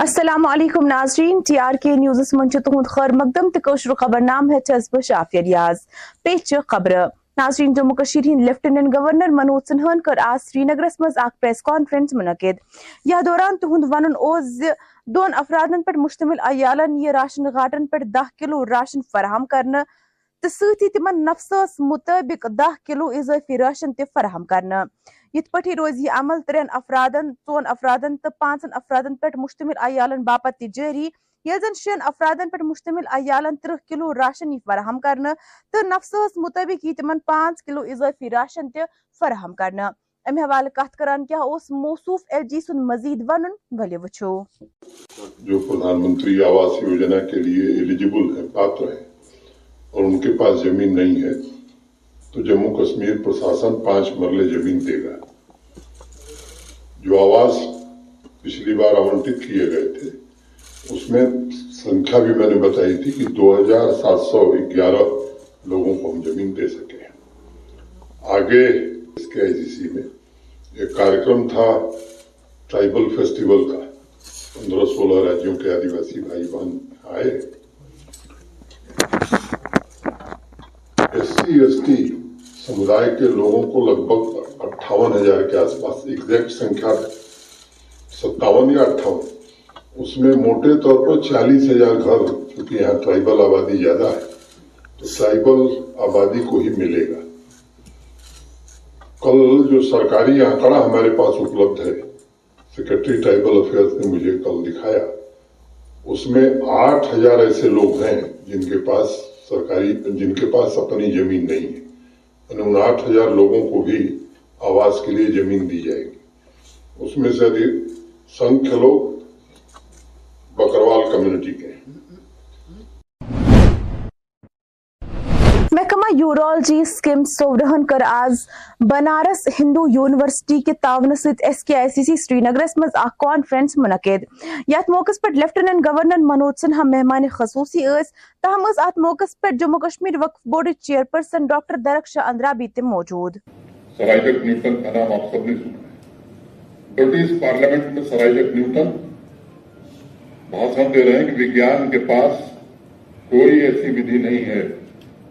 السلام علیکم ناظرین، ٹی آر کے نیوزس من تہد خیر مقدم تو خبر نام ہس بہ شافیہ ریاض، پیچ خبر ناظرین، جموں کشیر ہند لیفٹیننٹ گورنر منوج سنہن کر آج سری نگرس مز اخ پریس کانفرنس منعقد۔ یہ دوران تہد ون دون افرادن پہ مشتمل عیالن یہ راشن گاٹن پہ دہ کلو راشن فراہم کرنا تو سی تمن نفسس مطابق دہ کلو اضافی راشن تہ فراہم کرنا یت پٹھی روز یہ عمل ترین افرادن ژون افرادن تو پانچن افرادن پہ مشتمل عیالن باپت تہ جاری یل زن شین افرادن پہ مشتمل عیالن ترہ کلو راشن یی فراہم کرنا تو نفسس مطابق یہ تمن پانچ کلو اضافی راشن تہ فراہم کرنا امہ حوالہ کت کران کیا اس موصوف ایل جی سن مزید ونن ولی وچھو جو پردھان منتری آواس یوجنا کے لیے ایلیجیبل ہے پاتر ہے اور ان کے پاس زمین نہیں ہے۔ تو جموں کشمیر پرشاسن پانچ مرلے زمین دے گا۔ جو آواز پچھلی بار آونٹت کیے گئے تھے، اس میں سنکھیا بھی میں نے بتائی تھی کہ دو ہزار سات سو گیارہ لوگوں کو ہم زمین دے سکے ہیں۔ آگے اس کے آئی سی سی میں ایک کارکرم تھا، ٹرائبل فیسٹیول کا۔ پندرہ سولہ راجیوں کے آدیواسی بھائی بہن آئے۔ ایس سی ایس ٹی سمدائے کے لوگوں کو لگ بھگ اٹھاون ہزار کے آس پاس ایگزیکٹ سنکھیا ستاون یا اٹھاون۔ اس میں موٹے طور پر چالیس ہزار گھر، کیونکہ یہاں ٹرائبل آبادی زیادہ ہے، تو ٹرائبل آبادی کو ہی ملے گا۔ کل جو سرکاری آنکڑا ہمارے پاس اپلبدھ ہے سیکرٹری ٹرائبل افیئرس نے مجھے کل دکھایا، اس میں آٹھ ہزار ایسے لوگ ہیں جن کے پاس سرکاری جن کے پاس اپنی زمین نہیں ہے یعنی ان آٹھ ہزار لوگوں کو بھی آواز کے لیے زمین دی جائے گی۔ اس میں سے سنکھ لوگ بکروال کمیونٹی کے۔ محکمہ یورولوجی سکم سورہن کر آز بنارس ہندو یونیورسٹی کے تعاون ست ایس کے آئی سی سی سری نگرس مز اخ کانفرنس منعقد۔ یت موقع پہ لیفٹیننٹ گورنر منوج سنہا مہمان خصوصی اس۔ تاہم اس ات موقع پہ Jammu Kashmir Waqf board chairperson doctor Darakhshan Andrabi بھی تم موجود۔ سرائجک نیوٹن کا نام آپ سب نے سنا۔ برٹش پارلیمنٹ میں سرائجک نیوٹن۔ بھاشن دے رہے ہیں کہ وگیان کے پاس کوئی ایسی ودھی نہیں ہے۔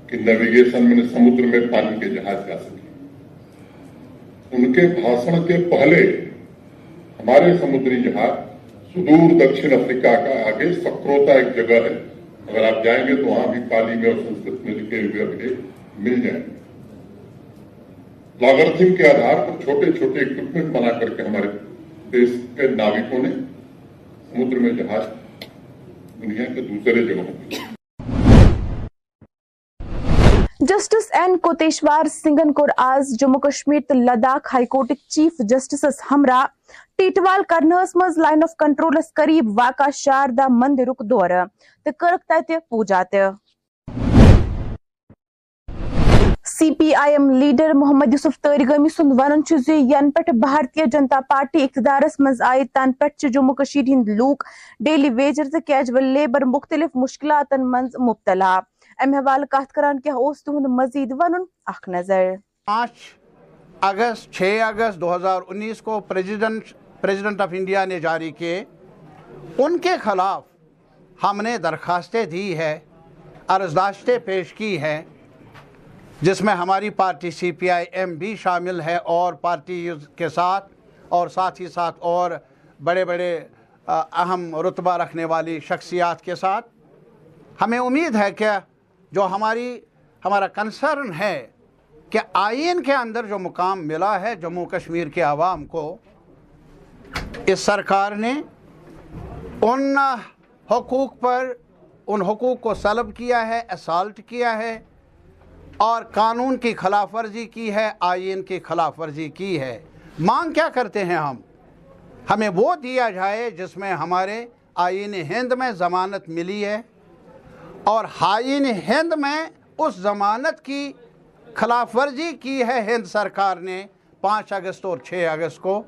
کہ نیویگیشن میں سمندر میں پانی کے جہاز جا سکے۔ ان کے بھاشن کے پہلے ہمارے سمندری جہاز سدور دکشن افریقہ کا آگے سکروتا ایک جگہ ہے۔ اگر آپ جائیں گے تو وہاں بھی پالی میں اور سنسکرت میں لکھے ہوئے اپنے مل جائیں۔ گے لاگرتھم کے آدھار پر چھوٹے چھوٹے اکوپمنٹ بنا کر کے ہمارے دیش کے ناوکوں نے سمندر میں جہاز دنیا کے دوسرے جگہوں پہ جسٹس این کوتیشوار سنگن کور آز جموں کشمیر تو Ladakh high court chief justices ہمراہ ٹیٹوال کرنس مز لائن آف کنٹرولس قریب واقع شاردا مندرک دور تو کرک تت پوجا تہ سی پی آئی ایم لیڈر محمد یوسف تارگامی سند ون ین پہ بھارتیہ جنتا پارٹی اقتدارس مز آئے تن پہ جموں کشیر ہند لوک ڈیلی ویجر تو کیجول لیبر مختلف مشکلات مز مبتلا ام حوالہ کت کران کیا اس تہد مزید ونن اخ نظر۔ پانچ اگست، چھ اگست دو ہزار انیس کو پریزیڈنٹ پریزیڈنٹ آف انڈیا نے جاری کیے۔ ان کے خلاف ہم نے درخواستیں دی ہے عرضداشتیں پیش کی ہیں، جس میں ہماری party C P I am بھی شامل ہے اور پارٹی کے ساتھ اور ساتھ ہی ساتھ اور بڑے بڑے اہم رتبہ رکھنے والی شخصیات کے ساتھ۔ ہمیں امید ہے کہ جو ہماری ہمارا کنسرن ہے کہ آئین کے اندر جو مقام ملا ہے جموں کشمیر کے عوام کو، اس سرکار نے ان حقوق پر ان حقوق کو سلب کیا ہے اسالٹ کیا ہے، اور قانون کی خلاف ورزی کی ہے، آئین کی خلاف ورزی کی ہے۔ مانگ کیا کرتے ہیں ہم؟ ہمیں وہ دیا جائے جس میں ہمارے آئین ہند میں ضمانت ملی ہے۔ اور آئین ہند میں اس ضمانت کی خلاف ورزی کی ہے ہند سرکار نے پانچ اگست اور چھ اگست کو۔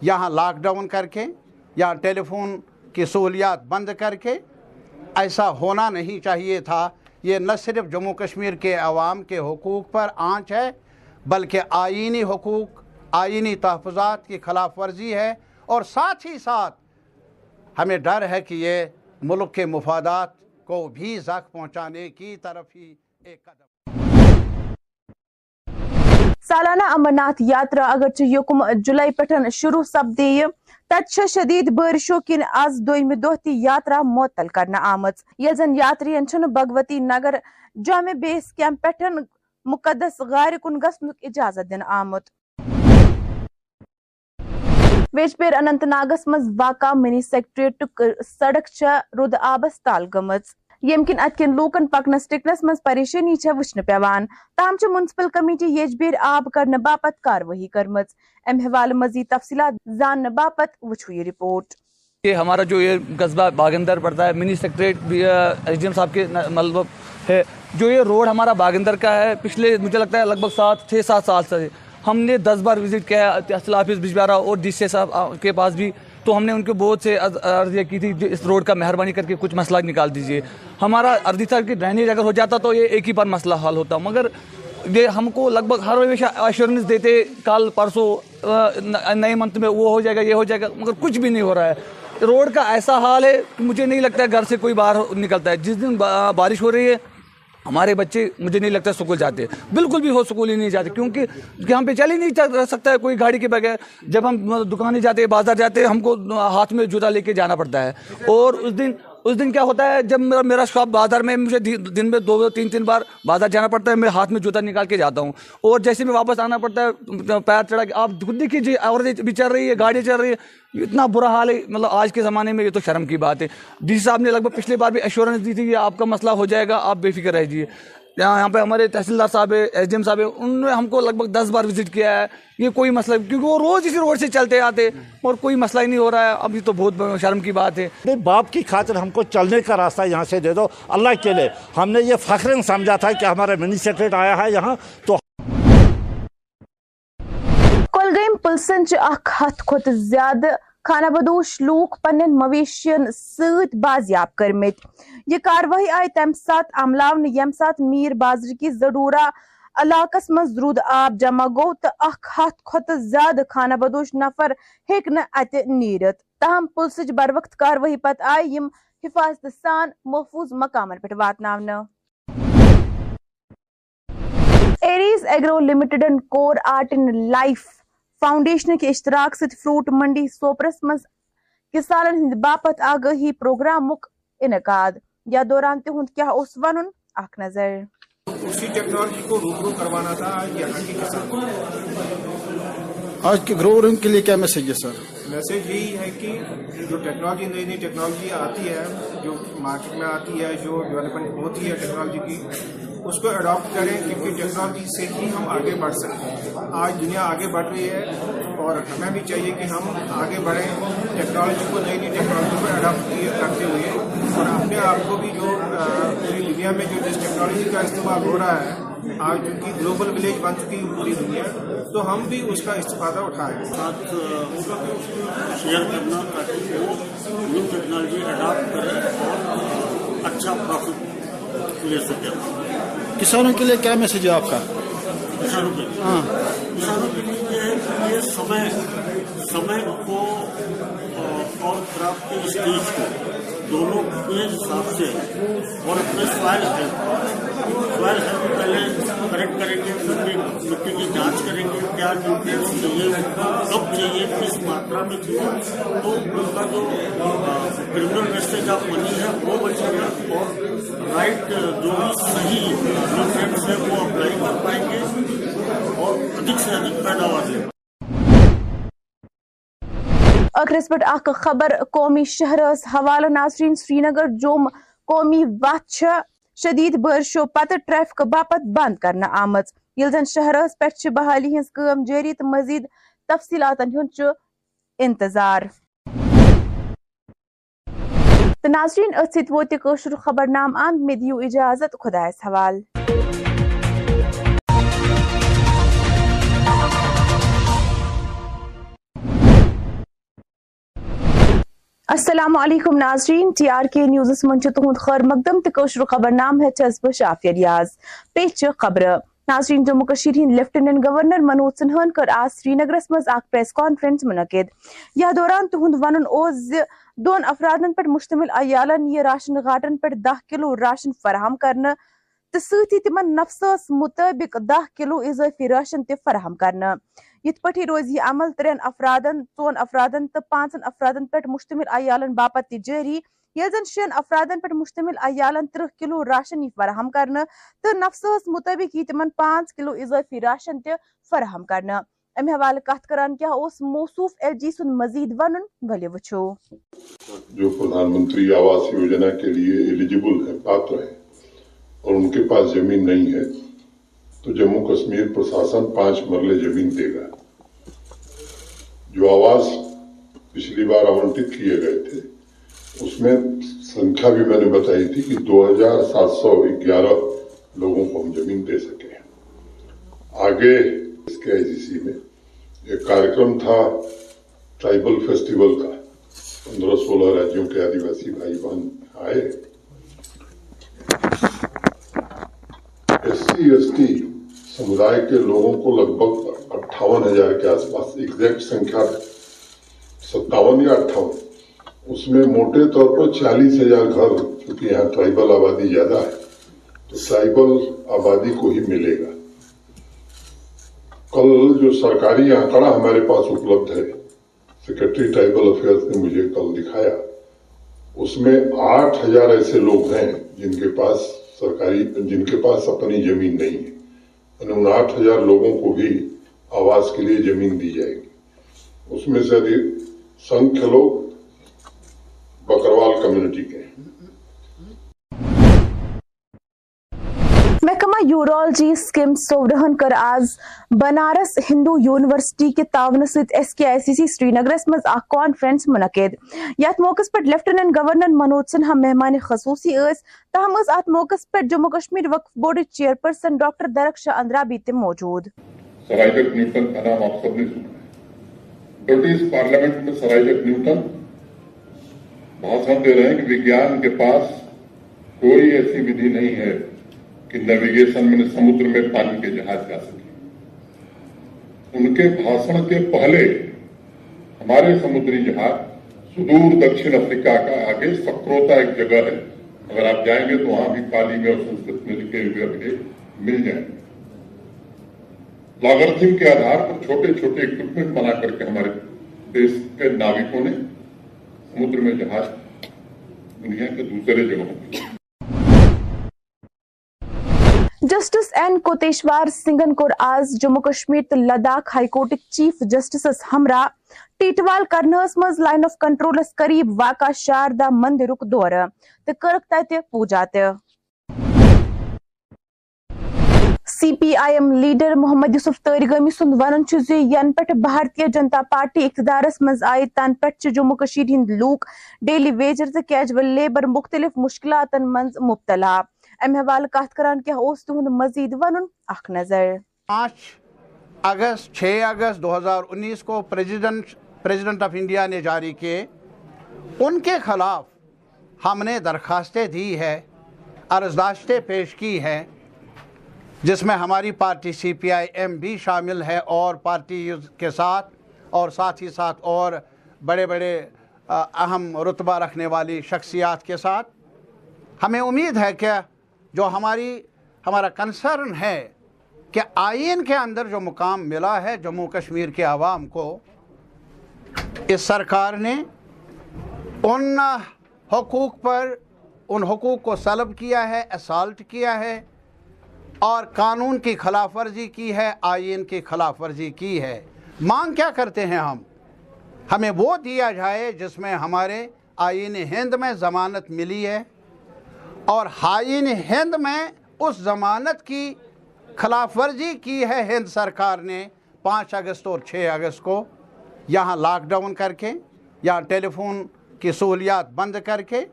یہاں لاک ڈاؤن کر کے، یہاں ٹیلی فون کی سہولیات بند کر کے۔ ایسا ہونا نہیں چاہیے تھا۔ یہ نہ صرف جموں کشمیر کے عوام کے حقوق پر آنچ ہے، بلکہ آئینی حقوق، آئینی تحفظات کی خلاف ورزی ہے۔ اور ساتھ ہی ساتھ ہمیں ڈر ہے کہ یہ ملک کے مفادات کو بھی زخ پہنچانے کی طرف ہی ایک قدم۔ سالانہ امرناتھ یاترا اگرچہ یکم جولائی پٹھن شروع سپدی تتہ شدید بارشو کن آز دویمہ دہ تہ یاترا معطل کرنا آمت یل زن یاترین بھگوتی نگر جامع بیس کیمپ پٹھن مقدس غار کن گسنک اجازت دن آمت ویج پیر اننت ناگس مز واقع منی سیکٹریٹ سڑک چھ رود آبس تال گمز۔ یم کن ات کن لوکن پکنس ٹکنس مز پریشانی چھ وچھن پیوان۔ تام چھ میونسپل کمیٹی یج بیر آب کرنے باپت کاروٲیی کرمز۔ ام حوال مزید تفصیلات زان باپت وچھو یہ رپورٹ۔ یہ ہمارا جو یہ قصبہ باغندر پڑتا ہے، mini secretariat H D M صاحب کے مطلب ہے۔ جو یہ روڈ ہمارا باغندر کا ہے، پچھلے مجھے لگتا ہے لگ بھگ سات، چھ، سات سال سے ہم نے دس بار وزٹ کیا اصل آفس بجوارا اور ڈی سی صاحب کے پاس بھی۔ تو ہم نے ان کے بہت سے عرضیہ کی تھی، جو اس روڈ کا مہربانی کر کے کچھ مسئلہ نکال دیجیے۔ ہمارا عرضی صاحب کی ڈرینیج اگر ہو جاتا تو یہ ایک ہی بار مسئلہ حل ہوتا، مگر یہ ہم کو لگ بھگ ہر ہمیشہ ایشورنس دیتے، کل، پرسوں نئے منتھ میں وہ ہو جائے گا، یہ ہو جائے گا، مگر کچھ بھی نہیں ہو رہا ہے۔ روڈ کا ایسا حال ہے کہ مجھے نہیں لگتا ہے گھر سے کوئی باہر نکلتا ہے۔ جس دن بارش ہو رہی ہے ہمارے بچے مجھے نہیں لگتا سکول جاتے بالکل بھی ہو سکول ہی نہیں جاتے، کیونکہ یہاں پہ چل ہی نہیں رہ سکتا ہے کوئی گاڑی کے بغیر جب ہم دکانیں جاتے بازار جاتے ہم کو ہاتھ میں جوتا لے کے جانا پڑتا ہے۔ اور اس دن اس دن کیا ہوتا ہے، جب میرا میرا شاپ بازار میں مجھے دن میں دو تین تین بار بازار جانا پڑتا ہے میں ہاتھ میں جوتا نکال کے جاتا ہوں۔ اور جیسے میں واپس آنا پڑتا ہے، پیر چڑھا کے، آپ خود دیکھیے عورت بھی چل رہی ہے گاڑی چل رہی ہے اتنا برا حال ہے۔ مطلب آج کے زمانے میں یہ تو شرم کی بات ہے۔ ڈی سی صاحب نے لگ بھگ پچھلی بار بھی ایشورنس دی تھی کہ آپ کا مسئلہ ہو جائے گا، آپ بے فکر رہ جیے یہاں پہ ہمارے تحصیلدار صاحب ہے ایس ڈی ایم صاحب ہے انہوں نے ہم کو لگ بھگ دس بار وزٹ کیا ہے۔ یہ کوئی مسئلہ کیونکہ وہ روز اسی روڈ سے چلتے آتے اور کوئی مسئلہ ہی نہیں ہو رہا ہے۔ ابھی تو بہت شرم کی بات ہے۔ باپ کی خاطر ہم کو چلنے کا راستہ یہاں سے دے دو۔ اللہ کے لیے۔ ہم نے یہ فخر سمجھا تھا کہ ہمارا منی سیکریٹ آیا ہے یہاں تو کلگیم پلسن چھ اکھ ہتھ کھت زیادہ خانہ بدوش لوک پنن مویشین ست بازیاب کرمت یہ کاروی آئی تمہِ سات عملاونہٕ یم سات میر بازر کی ضرورہ علاقس مز رود آب جمع گو تو اخ ہاتھ کھت زیادہ خانہ بدوش نفر ہیکن ات نیرت تاہم، پلسچ بر وقت کاروی آیہِ یم حفاظت سان محفوظ مقامن پہ واتن arrays agro لمٹڈن core art in life foundation کے اشتراک سے فروٹ منڈی سوپرس مز کسان ہند باپت آگاہی پروگرامک انعقاد۔ یا دوران تہد کیا اس ونن؟ اخ نظر۔ اسی ٹیکنالوجی کو روبرو کروانا تھا آج یہاں کے کسانوں آج کے گرو رنگ کے لیے کیا میسج ہے سر؟ میسج یہی ہے کہ جو ٹیکنالوجی نئی نئی ٹیکنالوجی آتی ہے جو مارکیٹ میں آتی ہے جو ڈیولپمنٹ ہوتی ہے ٹیکنالوجی کی اس کو اڈاپٹ کریں کیونکہ ٹیکنالوجی سے ہی ہم آگے بڑھ سکتے ہیں۔ آج دنیا آگے بڑھ رہی ہے اور ہمیں بھی چاہیے کہ ہم آگے بڑھیں۔ ٹیکنالوجی کو نئی نئی ٹیکنالوجی کو اڈاپٹ کرتے ہوئے اور اپنے آپ کو بھی جو پوری دنیا میں جو جس ٹیکنالوجی کا استعمال ہو رہا ہے، آج چونکہ گلوبل ولیج بن چکی ہے پوری دنیا، تو ہم بھی اس کا استفادہ اٹھائیں۔ ساتھ ہوگا کہ اس کو شیئر کرنا تاکہ وہ نیو ٹیکنالوجی اڈاپٹ کریں اور اچھا پروفٹ لے سکے۔ کسانوں کے لیے کیا میسج ہے آپ کا؟ کسانوں کے لیے ہاں۔ کسانوں کے لیے یہ ہے کہ یہ سمے سمے کو اور خراب کے اسٹیج کو دونوں کے حساب سے اور اپنے سوائل ہے موبائل سب سے پہلے کریکٹ کریں گے سب بھی مٹی کی جانچ کریں گے کیا نیوٹریٹس چاہیے کب چاہیے کس ماترا میں چاہیے تو ان کا جو کرمنل ویسٹیج آف منی ہے، وہ بچے گا اور رائٹ جو صحیح نیوٹریٹس ہے وہ اپلائی کر پائیں گے اور ادھک سے ادھک پیداوار لیں ٲخرس پٮ۪ٹھ اکھ خبر قومی شہرس حوالہٕ ناظریٖن، سرینگر جوٚم قومی وَتھ چھےٚ شدید برشو پت ٹریفک باپت بند کرنا آمٕژ۔ ییٚلہِ زن شہرس پٮ۪ٹھ بحالی ہن کم جٲری مزید تفصیلات انتظار۔ تہٕ ناظریٖن، أتھۍ سۭتۍ ووت یہِ کٲشُر خبر نام انٛد مےٚ دِیِو اِجازت، خۄدایس حوالہٕ السلام علیکم ناظرین، ٹی آر کے نیوز منچ تہد خیر مقدم تو خبر نام ہے چسبہ شافیہ ریاض، پیچ خبر۔ ناظرین، جموں کشمیر ہند لیفٹیننٹ گورنر منوج سنہن کر آج سری نگرس مز اخ پریس کانفرنس منعقد۔ یا دوران تہد ون دون افرادن پر مشتمل عیالن یہ راشن گاٹن پر دہ کلو راشن فراہم کرنا تو ستی تم نفسس مطابق دہ کلو اضافی راشن تہ فراہم کرنا یت پٹھی روز یہ عمل ترین افرادن، ژۄن افرادن تہٕ پانچن افرادن پٹھ مشتمل عیالن باپت تہِ جٲری۔ ییٚلہِ زن شٮ۪ن افرادن پٹھ مشتمل عیالن تٕرٛہ کلو راشن یی فراہم کرنا تہٕ نفسس مطابق یی تِمن پانٛژھ کلو اضافی راشن تہ فراہم کرنا امہِ حوالہ کتھ کران کیا اوس موصوف ایل جی سن مزید ونن ولی وچھو۔ جو پردھان منتری آواس یوجنا کے لیے ایلیجیبل ہے پاتر ہے اور ان کے پاس زمین نہیں ہے۔ تو جمہو کشمیر پرساسن پانچ مرلے زمین دے گا جو آواز پچھلی بار آنٹت کیے گئے تھے، اس میں سنکھا بھی میں نے بتائی تھی کہ دو ہزار سات سو گیارہ لوگوں کو ہم زمین دے سکے ہیں۔ آگے اس کے آئی سی سی میں ایک کارکرم تھا، ٹرائبل فیسٹیول کا۔ پندرہ سولہ راجیوں کے آدیواسی بھائی بہن آئے۔ ایس سی، ایس ٹی سمدائے کے لوگوں کو لگ بھگ اٹھاون ہزار کے آس پاس ایگزیکٹ سنکھیا ستاون یا اٹھاون۔ اس میں موٹے طور پر چالیس ہزار گھر، کیونکہ یہاں ٹرائبل آبادی زیادہ ہے، تو ٹرائبل آبادی کو ہی ملے گا۔ کل جو سرکاری آنکڑا ہمارے پاس اپلبدھ ہے سیکرٹری ٹرائبل افیئرس نے مجھے کل دکھایا، اس میں آٹھ ہزار ایسے لوگ ہیں جن کے پاس سرکاری، جن کے پاس اپنی زمین نہیں ہے۔ انٹھ ہزار لوگوں کو بھی آواز کے لیے زمین دی جائے گی۔ اس میں سے سنکھ لوگ بکروال کمیونٹی کے ہیں۔ یورالجی سکم سورہن کر آز بنارس ہندو یونیورسٹی کے تعاون ست ایس کے آئی سی سی سری نگرس مز اخ کانفرنس منعقد۔ یتھ موقع پر لیفٹیننٹ گورنر منوج سنہا مہمان خصوصی اس تاہم اس ات موقع پر Jammu Kashmir Waqf board chairperson doctor Darakhshan Andrabi بھی تم موجود۔ سرائجک نیوٹن کا آپ سب نے سنا۔ پارلیمنٹ میں سرائجک نیوٹن بھاشن دے رہے ہیں کہ وگیان کے پاس کوئی ایسی ودھی نہیں ہے۔ کہ نیویگیشن میں سمدر میں پانی کے جہاز جا سکے ان کے بھاشن کے پہلے ہمارے سمندری جہاز سدور دکشن افریقہ کا آگے سکروتا ایک جگہ ہے۔ اگر آپ جائیں گے تو وہاں بھی تعلیم اور سنسکرت میں لکھے ہوئے اپنے مل جائیں۔ گے لاگرتھم کے آدھار پر چھوٹے چھوٹے اکوپمنٹ بنا کر کے ہمارے دیش کے ناوکوں نے سمندر میں جہاز دنیا کے دوسرے جگہوں پہ جسٹس این کوتیشوار سنگن کور آز جموں کشمیر تو لداخ ہائی کورٹٕکۍ چیف جسٹسس ہمراہ ٹیٹوال کرنہس مز لائن آف کنٹرولس قریب واقع شاردا مندرُک دور تہٕ کٔرٕکھ تتہِ پوٗجا تہِ سی پی آئی ایم لیڈر محمد یوسف تٲرگٲمی سن وَنُن چھُ زِ یَنہٕ پٮ۪ٹھٕ بھارتیہ جنتا پارٹی اقتدارس مز آیہِ تَنہٕ پٮ۪ٹھ جموں کشیر ہند لوک ڈیلی ویجر تو کیجول لیبر مختلف مُشکِلاتن مز مبتلا امہ حوالہ کت کران کیا اس تہد مزید ون اخ نظر۔ پانچ اگست چھ اگست دو ہزار انیس کو پریزیڈنٹ پریزیڈنٹ آف انڈیا نے جاری کیے۔ ان کے خلاف ہم نے درخواستیں دی ہے ارزداشتیں پیش کی ہیں، جس میں ہماری party C P I am بھی شامل ہے اور پارٹی کے ساتھ اور ساتھ ہی ساتھ اور بڑے بڑے اہم رتبہ رکھنے والی شخصیات کے ساتھ۔ ہمیں امید ہے کہ جو ہماری ہمارا کنسرن ہے کہ آئین کے اندر جو مقام ملا ہے جموں کشمیر کے عوام کو، اس سرکار نے ان حقوق پر ان حقوق کو سلب کیا ہے اسالٹ کیا ہے، اور قانون کی خلاف ورزی کی ہے، آئین کی خلاف ورزی کی ہے۔ مانگ کیا کرتے ہیں ہم؟ ہمیں وہ دیا جائے جس میں ہمارے آئین ہند میں ضمانت ملی ہے۔ اور ہائین ہند میں اس ضمانت کی خلاف ورزی کی ہے ہند سرکار نے پانچ اگست اور چھ اگست کو یہاں لاک ڈاؤن کر کے یا ٹیلی فون کی سہولیات بند کر کے۔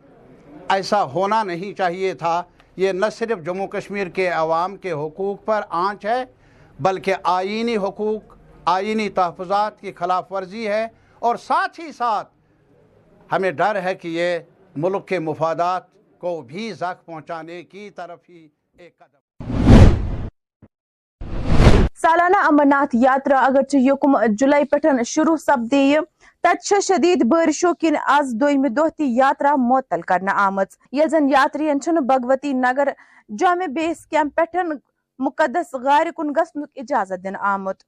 ایسا ہونا نہیں چاہیے تھا۔ یہ نہ صرف جموں کشمیر کے عوام کے حقوق پر آنچ ہے، بلکہ آئینی حقوق، آئینی تحفظات کی خلاف ورزی ہے۔ اور ساتھ ہی ساتھ ہمیں ڈر ہے کہ یہ ملک کے مفادات کو بھی زخ پہنچانے کی طرف ہی ایک قدم۔ سالانہ امرناتھ یاترا اگرچہ یکم جولائی پٹھن شروع سپدی تت شدید بارشو کن آز دویمہ دہ تی یاترا معطل کرنا آمت یل زن یاتری چھن بھگوتی نگر جامع بیس کیمپ پٹھن مقدس غار کن گسنک اجازت دن آمت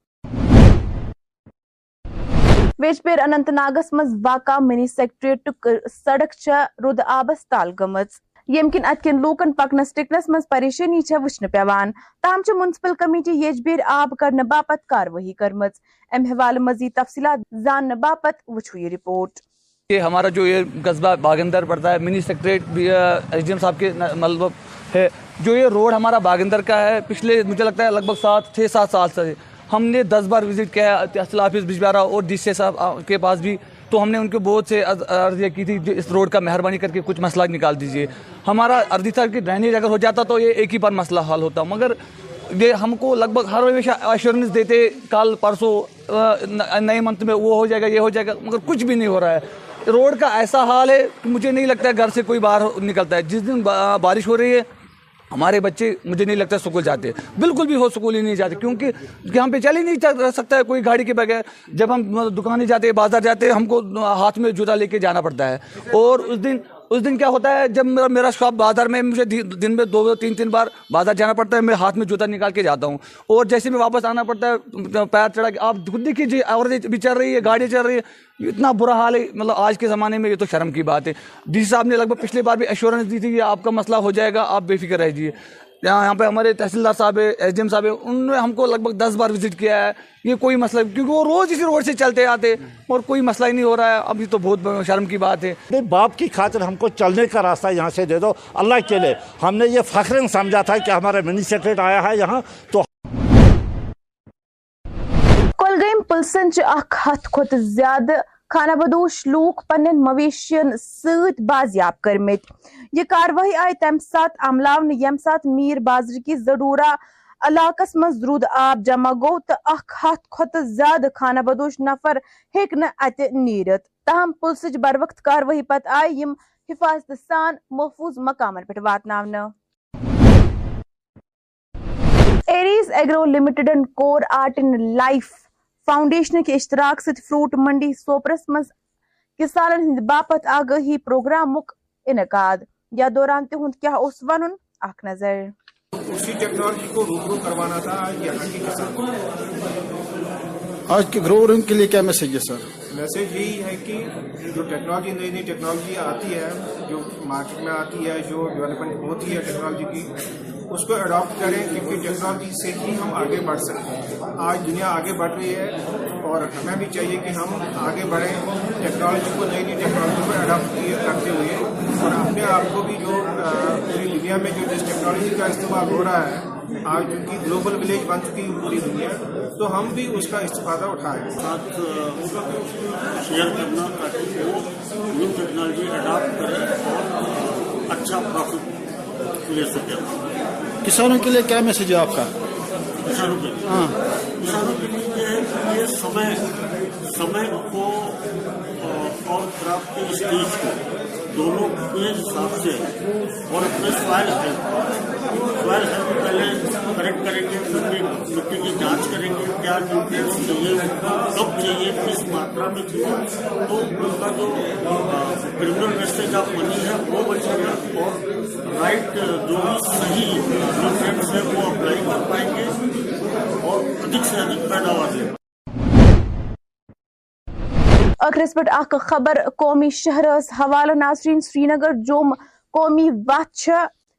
ویجپیر اننت ناگس مز واقع منی سیکٹریٹ سڑک چھ رود آبس تال گمت یم کن ات کن لوکن پکنس ٹکنس مز پریشانی چھ وچھن پیوان۔ تاہم چھ منسپل کمیٹی یجبیر آب کرنے باپت کاروٲیی کرمژ ام حوالہ مزید تفصیلات زاننے باپت وچھو یہ رپورٹ۔ یہ ہمارا جو یہ قصبہ باغندر پڑتا ہے، منی سیکٹریٹ بھی ڈی ایم صاحب کے مطلب ہے۔ جو یہ روڈ ہمارا باغندر کا ہے، پچھلے مجھے لگتا ہے لگ بھگ سات، چھ، سات سال سے۔ ہم نے دس بار وزٹ کیا ہے، تحصیل آفس بجبارہ اور ڈی سی صاحب کے پاس بھی۔ تو ہم نے ان کو بہت سے عرضیہ کی تھی، جو اس روڈ کا مہربانی کر کے کچھ مسئلہ نکال دیجیے ہمارا اردی سر کی ڈرینیج اگر ہو جاتا تو یہ ایک ہی بار مسئلہ حل ہوتا۔ مگر یہ ہم کو لگ بھگ ہر ہمیشہ ایشورنس دیتے، کل، پرسوں نئے منتھ میں وہ ہو جائے گا، یہ ہو جائے گا، مگر کچھ بھی نہیں ہو رہا ہے۔ روڈ کا ایسا حال ہے کہ مجھے نہیں لگتا ہے گھر سے کوئی باہر نکلتا ہے۔ جس دن بارش ہو رہی ہے ہمارے بچے مجھے نہیں لگتا سکول جاتے۔ بالکل بھی ہو سکول ہی نہیں جاتے، کیونکہ یہاں پہ چل ہی نہیں رہ سکتا ہے کوئی گاڑی کے بغیر۔ جب ہم دکانیں جاتے، بازار جاتے، ہم کو ہاتھ میں جوتا لے کے جانا پڑتا ہے۔ اور اس دن اس دن کیا ہوتا ہے، جب میرا میرا شاپ بازار میں مجھے دن میں دو تین تین بار بازار جانا پڑتا ہے، میں ہاتھ میں جوتا نکال کے جاتا ہوں۔ اور جیسے میں واپس آنا پڑتا ہے، پیر چڑھا کے، آپ خود دیکھیے عورتیں بھی چل رہی ہے گاڑیاں چل رہی ہے اتنا برا حال ہے۔ مطلب آج کے زمانے میں یہ تو شرم کی بات ہے۔ ڈی سی صاحب نے لگ بھگ پچھلی بار بھی ایشورنس دی تھی کہ آپ کا مسئلہ ہو جائے گا، آپ بے فکر رہیے یہاں یہاں پہ ہمارے تحصیلدار صاحب ہے ایس ڈی ایم صاحب ہے انہوں نے ہم کو لگ بھگ دس بار وزٹ کیا ہے۔ یہ کوئی مسئلہ کیونکہ وہ روز اسی روڈ سے چلتے آتے اور کوئی مسئلہ ہی نہیں ہو رہا ہے۔ ابھی تو بہت شرم کی بات ہے۔ باپ کی خاطر ہم کو چلنے کا راستہ یہاں سے دے دو۔ اللہ کے لیے۔ ہم نے یہ فخرن سمجھا تھا کہ ہمارا منی سیکریٹ آیا ہے یہاں تو کولگیم پلسن اخ ہتھ کھت زیادہ خانہ بدوش لوک پن مویشین ست بازیاب کرمت یہ کاروٲیی آئی تمہ سات عملاون یم سات میر بازر کی زڈورا علاقس مز رود آب جمع گو تو اخ ہتھ کھت زیادہ خانہ بدوش نفر، ہیک نہ ات نیرت۔ تاہم پلسچ بر وقت کاروٲیی پتہ آئی یم حفاظت سان محفوظ مقامن پہ واتناونہ ایریز ایگرو لمیٹڈن کور آرٹ ان لائف فاؤنڈیشن کے اشتراک ست فروٹ منڈی سوپرس مز کسانن ہند باپت آگاہی پروگرامک انعقاد۔ یا دوران تہند کیا اس ونن؟ اخ نظر۔ اسی ٹیکنالوجی کو روبرو کروانا تھا یہاں کی کو آج کے گروورنگ کے لیے کیا میسج ہے سر؟ میسج یہی ہے کہ جو ٹیکنالوجی، نئی نئی ٹیکنالوجی آتی ہے، جو مارکیٹ میں آتی ہے، جو ڈیولپمنٹ ہوتی ہے ٹیکنالوجی کی، اس کو اڈاپٹ کریں کیونکہ ٹیکنالوجی سے ہی ہم آگے بڑھ سکتے ہیں۔ آج دنیا آگے بڑھ رہی ہے اور ہمیں بھی چاہیے کہ ہم آگے بڑھیں۔ ٹیکنالوجی کو نئی نئی ٹیکنالوجی کو اڈاپٹ کرتے ہوئے اور اپنے آپ کو بھی جو پوری دنیا میں جو جس ٹیکنالوجی کا استعمال ہو رہا ہے آج چونکہ گلوبل ولیج بن چکی پوری دنیا تو ہم بھی اس کا استفادہ اٹھائیں۔ ساتھ شیئر کرنا تاکہ وہ نیو ٹیکنالوجی اڈاپٹ کریں اور اچھا پروفٹ لے سکیں۔ کسانوں کے لیے کیا میسج ہے آپ کا؟ کسانوں کے لیے۔ ہاں۔ کسانوں کے لیے یہ ہے کہ یہ سمے سمے کو اور کرافٹ کے اسٹیج کو دونوں کے حساب سے اور اپنے سوائل ہیلتھ سوائل ہیلتھ پہلے کریکٹ کریں گے مٹی مٹی کی جانچ کریں گے، کیا نیوٹریٹس چاہیے، کب چاہیے، کس ماترا میں چاہیے۔ تو ان کا جو کرمنل ویسٹیج آف منی ہے، وہ بچے گا اور رائٹ جو بھی صحیح نیوٹریٹس ہے وہ اپلائی کر پائیں گے اور ادھک سے ادھک پیداوار لیں۔ اخرس پہ اخ خبر قومی شہرس حوالہ ناظرین سری نگر جوم قومی وت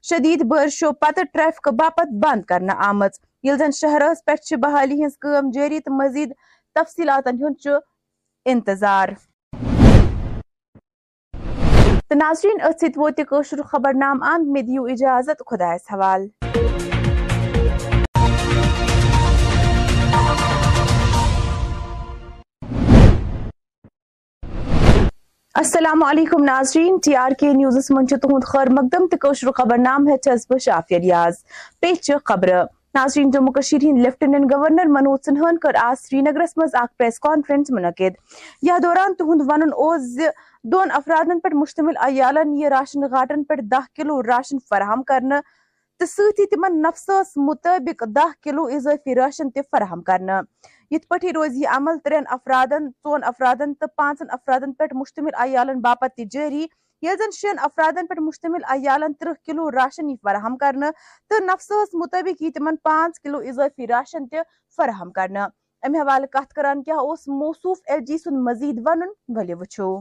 شدید بارشو پتہ ٹریفک باپت بند کرنا آمت یل زن شہرس پہ بحالی ہز کام جاری تو مزید تفصیلات انتظار۔ تو ناظرین ات ست ووت خبر نام اند مے دیو اجازت خدایس حوال۔ السلام علیکم ناظرین، ٹی آر کے نیوزس من تہد خیر مقدم تو خبر نام ہے بہ شافیہ ریاض، پیچ خبر۔ ناظرین، جموں ہند لیفٹیننٹ گورنر منوج سنہن کر آج سری نگرس مز اخ پریس کانفرنس منعقد۔ یا دوران تہد ون دون افرادن پہ مشتمل عیالن یہ راشن گاٹن پہ دہ کلو راشن فراہم کرنے تو سۭتی تمن نفسس مطابق دہ کلو اضافی راشن تہ فراہم کرنا یِتھ پٲٹھی روزِ یہِ عمل ترٛٮ۪ن افرادن، ژۄن افرادن تہٕ پانٛژن افرادن پٮ۪ٹھ مشتمل عیالن باپتھ تہِ جٲری۔ ییٚلہِ زن شٮ۪ن افرادن پٮ۪ٹھ مشتمل عیالن تٕرٛہ کِلوٗ راشن یی فراہم کرنہٕ تہٕ نفسس مُطٲبِق یی تِمن پانٛژھ کِلوٗ اِضٲفی راشن تہِ فراہم کرنہٕ۔ امہِ حوالہٕ کتھ کران کیٛاہ اوس موصوف ایل جی سُنٛد مزید ونُن، ؤلِو وٕچھو۔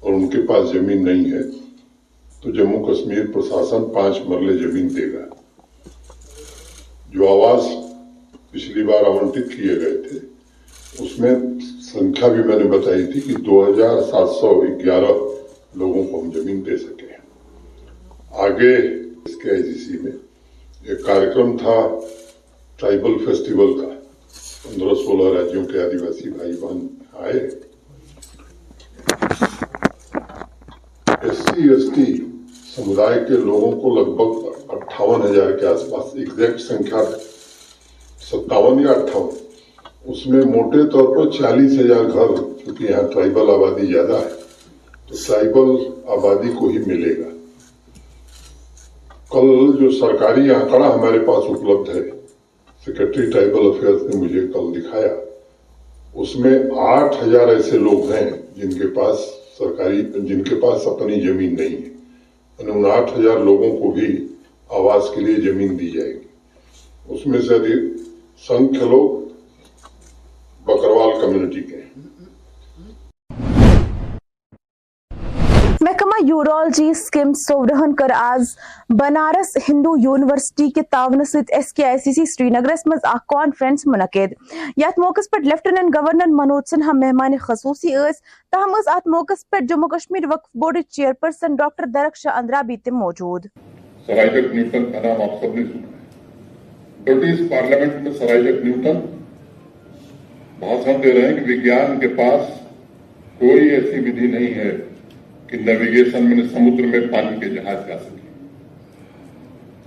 اور ان کے پاس زمین نہیں ہے۔ تو جمہو کشمیر پرشاسن پانچ مرلے جمین دے گا جو آواز پچھلی بار آونٹک کیے گئے تھے، اس میں سنکھا بھی میں نے بتائی تھی کہ دو ہزار سات سو گیارہ لوگوں کو ہم جمین دے سکے آگے اس کے آئی جی سی میں ایک کارکرم تھا، ٹرائبل فیسٹیول کا۔ پندرہ سولہ راجیوں کے آدیواسی بھائی بہن آئے۔ ایس سی ایس ٹی سمدائے کے لوگوں کو لگ بھگ اٹھاون ہزار کے آس پاس ایگزیکٹ سنکھیا ستاون یا اٹھاون۔ اس میں موٹے طور پر چالیس ہزار گھر، کیونکہ یہاں ٹرائبل آبادی زیادہ ہے، تو ٹرائبل آبادی کو ہی ملے گا۔ کل جو سرکاری آنکڑا ہمارے پاس اپلبدھ ہے سیکرٹری ٹرائبل افیئرس نے مجھے کل دکھایا، اس میں آٹھ ہزار ایسے لوگ ہیں جن کے پاس سرکاری، جن کے پاس اپنی زمین نہیں ہے۔ یعنی آٹھ ہزار لوگوں کو بھی آواز کے لیے زمین دی جائے گی۔ اس میں سے سنکھ لوگ بکروال کمیونٹی کے۔ محکمہ یورالجی سکم سورہن کر آز بنارس ہندو یونیورسٹی کے تعاون ست ایس کے آئی سی سی سری نگرس مز اخ کانفرنس منعقد۔ یت موقع پر لیفٹیننٹ گورنر منوج سنہا، مہمان خصوصی اس، تاہم اس ات موقع پر Jammu Kashmir Waqf board chairperson doctor Darakhshan Andrabi بھی تم موجود۔ سرائجک نیوٹن کا آپ سب نے سنا۔ پارلیمنٹ میں سرائجک نیوٹن بھاشن دے رہے ہیں کہ وگیان کے پاس کوئی ایسی ودھی نہیں ہے۔ کہ نیویگیشن میں سمندر میں پانی کے جہاز جا سکے۔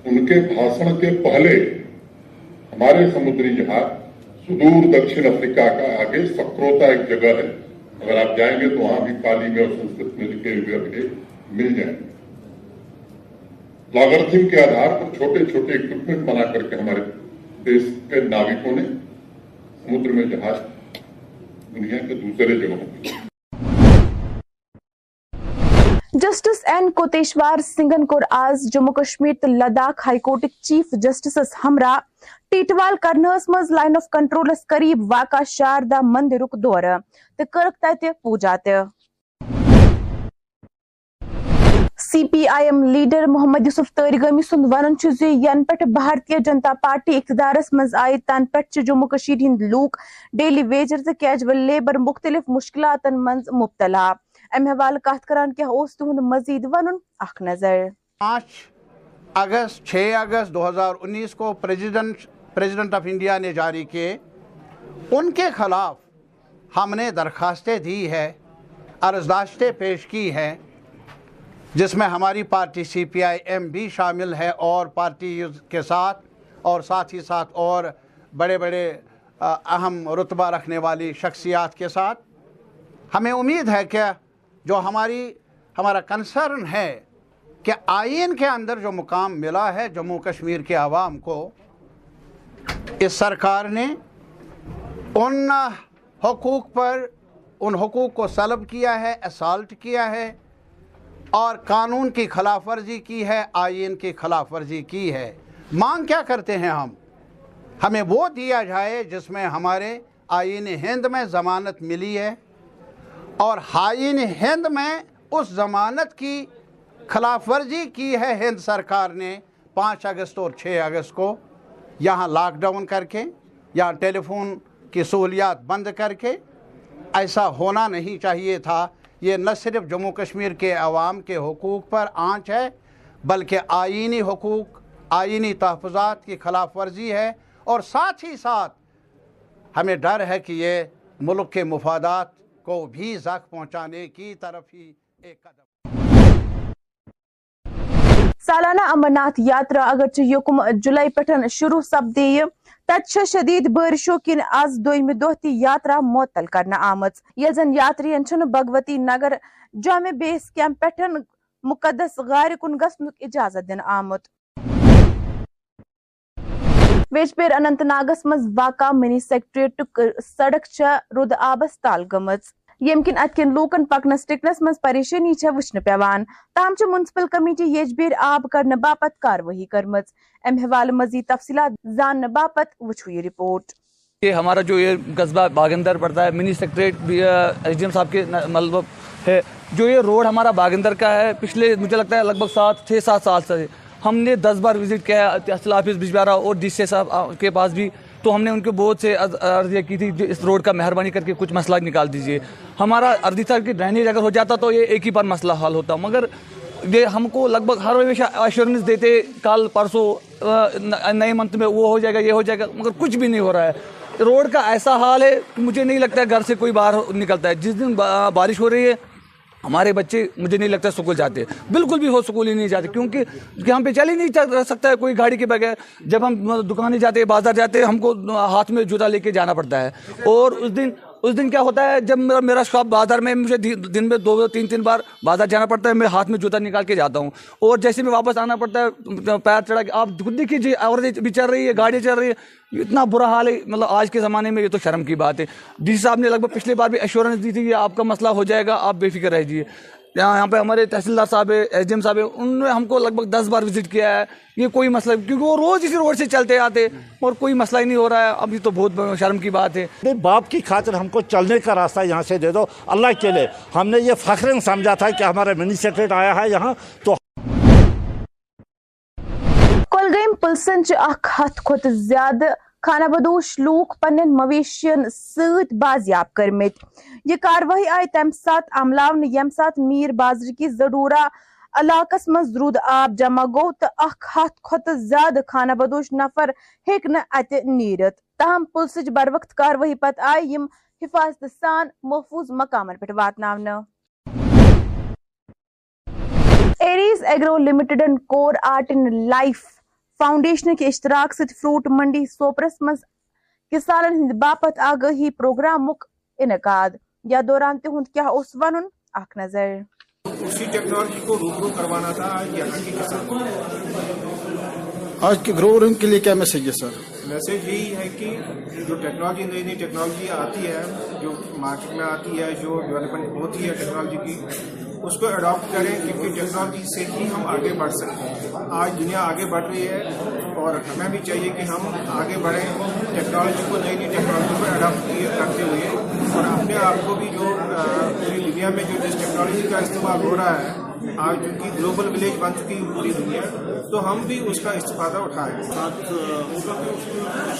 ان کے بھاشن کے پہلے ہمارے سمندری جہاز سدور دکشن افریقہ کا آگے سکروتا ایک جگہ ہے۔ اگر آپ جائیں گے تو وہاں بھی پالی میں اور سنسکرت میں لکھے ہوئے اپنے مل جائیں۔ گے لاگرتھم کے آدھار پر چھوٹے چھوٹے اکوپمنٹ بنا کر کے ہمارے دیش کے ناوکوں نے سمندر میں جہاز دنیا کے دوسرے جگہوں جسٹس این کوتیشوار سنگن کور آز جموں کشمیر تو لداخ ہائی کورٹک چیف جسٹسس ہمراہ، ٹیٹوال کرنہس مز لائن آف کنٹرولس قریب واقع شاردا مندرک دور، تو کرک تتہ پوجا تہ سی پی آئی ایم لیڈر محمد یوسف تارگمی سند ون ین پہ بھارتیہ جنتا پارٹی اقتدارس مز آئے تن پہ جموں ہند لوگ ڈیلی ویجر تو کیجول لیبر مختلف مشکلات مز مبتلا۔ امہ حوالہ کت کران کیا اس تہد مزید ونن؟ اخ نظر۔ پانچ اگست، چھ اگست دو ہزار انیس کو پریزیڈنٹ پریزیڈنٹ آف انڈیا نے جاری کیے۔ ان کے خلاف ہم نے درخواستیں دی ہے ارزداشتیں پیش کی ہیں، جس میں ہماری party C P I am بھی شامل ہے اور پارٹی کے ساتھ اور ساتھ ہی ساتھ اور بڑے بڑے اہم رتبہ رکھنے والی شخصیات کے ساتھ۔ ہمیں امید ہے کہ جو ہماری ہمارا کنسرن ہے کہ آئین کے اندر جو مقام ملا ہے جموں کشمیر کے عوام کو، اس سرکار نے ان حقوق پر، ان حقوق کو سلب کیا ہے اسالٹ کیا ہے، اور قانون کی خلاف ورزی کی ہے، آئین کی خلاف ورزی کی ہے۔ مانگ کیا کرتے ہیں ہم؟ ہمیں وہ دیا جائے جس میں ہمارے آئین ہند میں ضمانت ملی ہے۔ اور ہائین ہند میں اس ضمانت کی خلاف ورزی کی ہے ہند سرکار نے پانچ اگست اور چھ اگست کو یہاں لاک ڈاؤن کر کے یا ٹیلی فون کی سہولیات بند کر کے ایسا ہونا نہیں چاہیے تھا۔ یہ نہ صرف جموں کشمیر کے عوام کے حقوق پر آنچ ہے، بلکہ آئینی حقوق، آئینی تحفظات کی خلاف ورزی ہے۔ اور ساتھ ہی ساتھ ہمیں ڈر ہے کہ یہ ملک کے مفادات کو بھی زخ پہنچانے کی طرف ہی ایک قدم۔ سالانہ امرناتھ یاترا اگرچہ یکم جولائی پٹھن شروع سپدی تتہ شدید بارشو کن آز دویمہ دہ تہ یاترا معطل کرنا آمت یل زن یاترین بھگوتی نگر جامع بیس کیمپ پٹھن مقدس غار کن گسنک اجازت دن آمت ویجپیر اننت ناگس مز واقع منی سیکٹریٹک سڑک چھ رود آبس تال گمت یم کن ات کن لوکن پکنس ٹکنس مز پریشانی چھ وچھن پیوان۔ تاہم چھ منسپل کمیٹی یجبیر آب کرنے باپت کاروٲیی کرمز۔ ام حوالہ مزید تفصیلات زاننے باپت وچھو یہ رپورٹ۔ یہ ہمارا جو یہ قصبہ باغندر پڑتا ہے، منی سیکٹریٹ بھی ایس ڈی ایم صاحب کے مطلب ہے۔ جو یہ روڈ ہمارا باغندر کا ہے، پچھلے مجھے لگتا ہے لگ بھگ سات، چھ، سات سال سے۔ ہم نے دس بار وزٹ کیا ہے، تحصیل آفس بجبارہ اور ڈی سی صاحب کے پاس بھی۔ تو ہم نے ان کو بہت سے عرضیہ کی تھی اس روڈ کا مہربانی کر کے کچھ مسئلہ نکال دیجیے ہمارا عرضی تھا کہ ڈرینیج اگر ہو جاتا تو یہ ایک ہی بار مسئلہ حل ہوتا، مگر یہ ہم کو لگ بھگ ہر ہمیشہ ایشورنس دیتے، کل، پرسوں نئے منتھ میں وہ ہو جائے گا، یہ ہو جائے گا، مگر کچھ بھی نہیں ہو رہا ہے۔ روڈ کا ایسا حال ہے کہ مجھے نہیں لگتا ہے گھر سے کوئی باہر نکلتا ہے۔ جس دن بارش ہو رہی ہے ہمارے بچے مجھے نہیں لگتا اسکول جاتے۔ بالکل بھی ہو سکول ہی نہیں جاتے، کیونکہ یہاں پہ چل ہی نہیں رہ سکتا ہے کوئی گاڑی کے بغیر۔ جب ہم دکانیں جاتے، بازار جاتے، ہم کو ہاتھ میں جوتا لے کے جانا پڑتا ہے۔ اور اس دن اس دن کیا ہوتا ہے، جب میرا میرا شاپ بازار میں مجھے دن میں دو تین تین بار بازار جانا پڑتا ہے، میں ہاتھ میں جوتا نکال کے جاتا ہوں۔ اور جیسے میں واپس آنا پڑتا ہے، پیر چڑھا کے، آپ خود دیکھیے جی، اور بھی چل رہی ہے گاڑیاں چل رہی ہے اتنا برا حال ہے مطلب آج کے زمانے میں یہ تو شرم کی بات ہے۔ ڈی سی صاحب نے لگ بھگ پچھلی بار بھی ایشورنس دی تھی کہ آپ کا مسئلہ ہو جائے گا، آپ بے فکر رہ جیے یہاں یہاں پہ ہمارے تحصیلدار صاحب ہے ایس ڈی ایم صاحب ہے انہوں نے ہم کو لگ بھگ دس بار وزٹ کیا ہے۔ یہ کوئی مسئلہ کیونکہ وہ روز اسی روڈ سے چلتے آتے اور کوئی مسئلہ ہی نہیں ہو رہا ہے۔ اب یہ تو بہت شرم کی بات ہے۔ باپ کی خاطر ہم کو چلنے کا راستہ یہاں سے دے دو۔ اللہ کے لیے۔ ہم نے یہ فخرن سمجھا تھا کہ ہمارا منی سیکریٹ آیا ہے یہاں تو کولگیم پلسن اخ ہتھ کھت زیادہ خانہ بدوش لوک پنن مویشین ست بازیاب کرمت یہ کاروائی آئی تم سات عملاون یم سات میر بازر کی ضرورہ علاقس مز رود آب جمع گو تو اخ ہتھ کھت زیادہ خانہ بدوش نفر ہیک نہ ات نیرت تاہم، پلسچ بر وقت کاروائی پت آئی یم حفاظت سان محفوظ مقامن پہ واتناونہ۔ ایریز ایگرو لمیٹڈن کور آرٹ ان لائف فاؤنڈیشن کے اشتراک ست فروٹ منڈی سوپرس مز کسانن ہند باپت آگاہی پروگرامک انعقاد۔ یا دوران تہند کیا اس ونن؟ اخ نظر۔ اسی ٹیکنالوجی کو روبرو کروانا تھا یہاں کے کسان۔ آج کے گروورنگ کے لیے کیا میسج ہے سر؟ میسج یہی ہے کہ جو ٹیکنالوجی نئی نئی ٹیکنالوجی آتی ہے جو مارکیٹ میں آتی ہے جو ڈیولپمنٹ ہوتی ہے ٹیکنالوجی کی اس کو اڈاپٹ کریں، کیونکہ ٹیکنالوجی سے ہی ہم آگے بڑھ سکتے ہیں۔ آج دنیا آگے بڑھ رہی ہے اور ہمیں بھی چاہیے کہ ہم آگے بڑھیں۔ ٹیکنالوجی کو نئی نئی ٹیکنالوجی کو اڈاپٹ کرتے ہوئے اور اپنے آپ کو بھی جو پوری دنیا میں جو جس ٹیکنالوجی کا استعمال ہو رہا ہے، آج چونکہ گلوبل ولیج بن چکی ہے، پوری دنیا، تو ہم بھی اس کا استفادہ اٹھائیں۔ ساتھ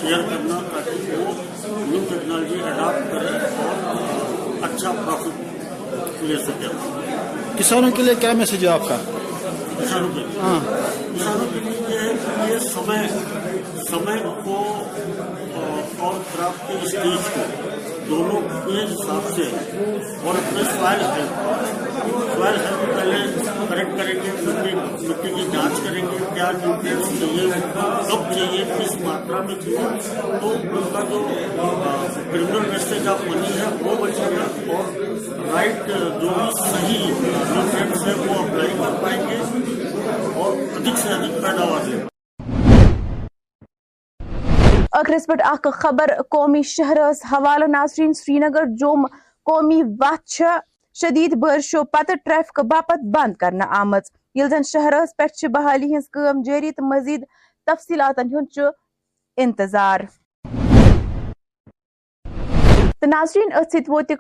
شیئر کرنا تاکہ وہ نیو ٹیکنالوجی اڈاپٹ کریں اور اچھا پروفٹ لے سکیں۔ کسانوں کے لیے کیا میسج ہے آپ کا؟ کسانوں کے لیے ہاں۔ کسانوں کے لیے یہ ہے یہ سمے سمے کو اور خراب کو اس چیز کو۔ دونوں کے حساب سے اور اپنے سوائل ہیلتھ سوائل ہیلتھ پہلے کریکٹ کریں گے مٹی مٹی کی جانچ کریں گے کیا نیوٹرینس چاہیے۔ کب چاہیے، کس ماترا میں چاہیے۔ تو ان کا جو کرمنل ویسٹیج آف منی ہے، وہ بچے گا اور رائٹ جو بھی صحیح نیوٹرینس ہے وہ اپلائی کر پائیں گے اور ادھک سے ادھک پیداوار لیں اخرس پہ اخ خبر قومی شہرس حوالہ ناظرین سری نگر جوم قومی وت شدید بارشو پتہ ٹریفک باپت بند کرنا آمت یل زن شہرس پہ بحالی ہز کام جاری تو مزید تفصیلات ہند انتظار۔ تو ناظرین ات ست ووت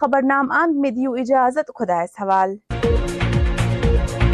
خبر نام اند مے دیو اجازت خدایس حوالہ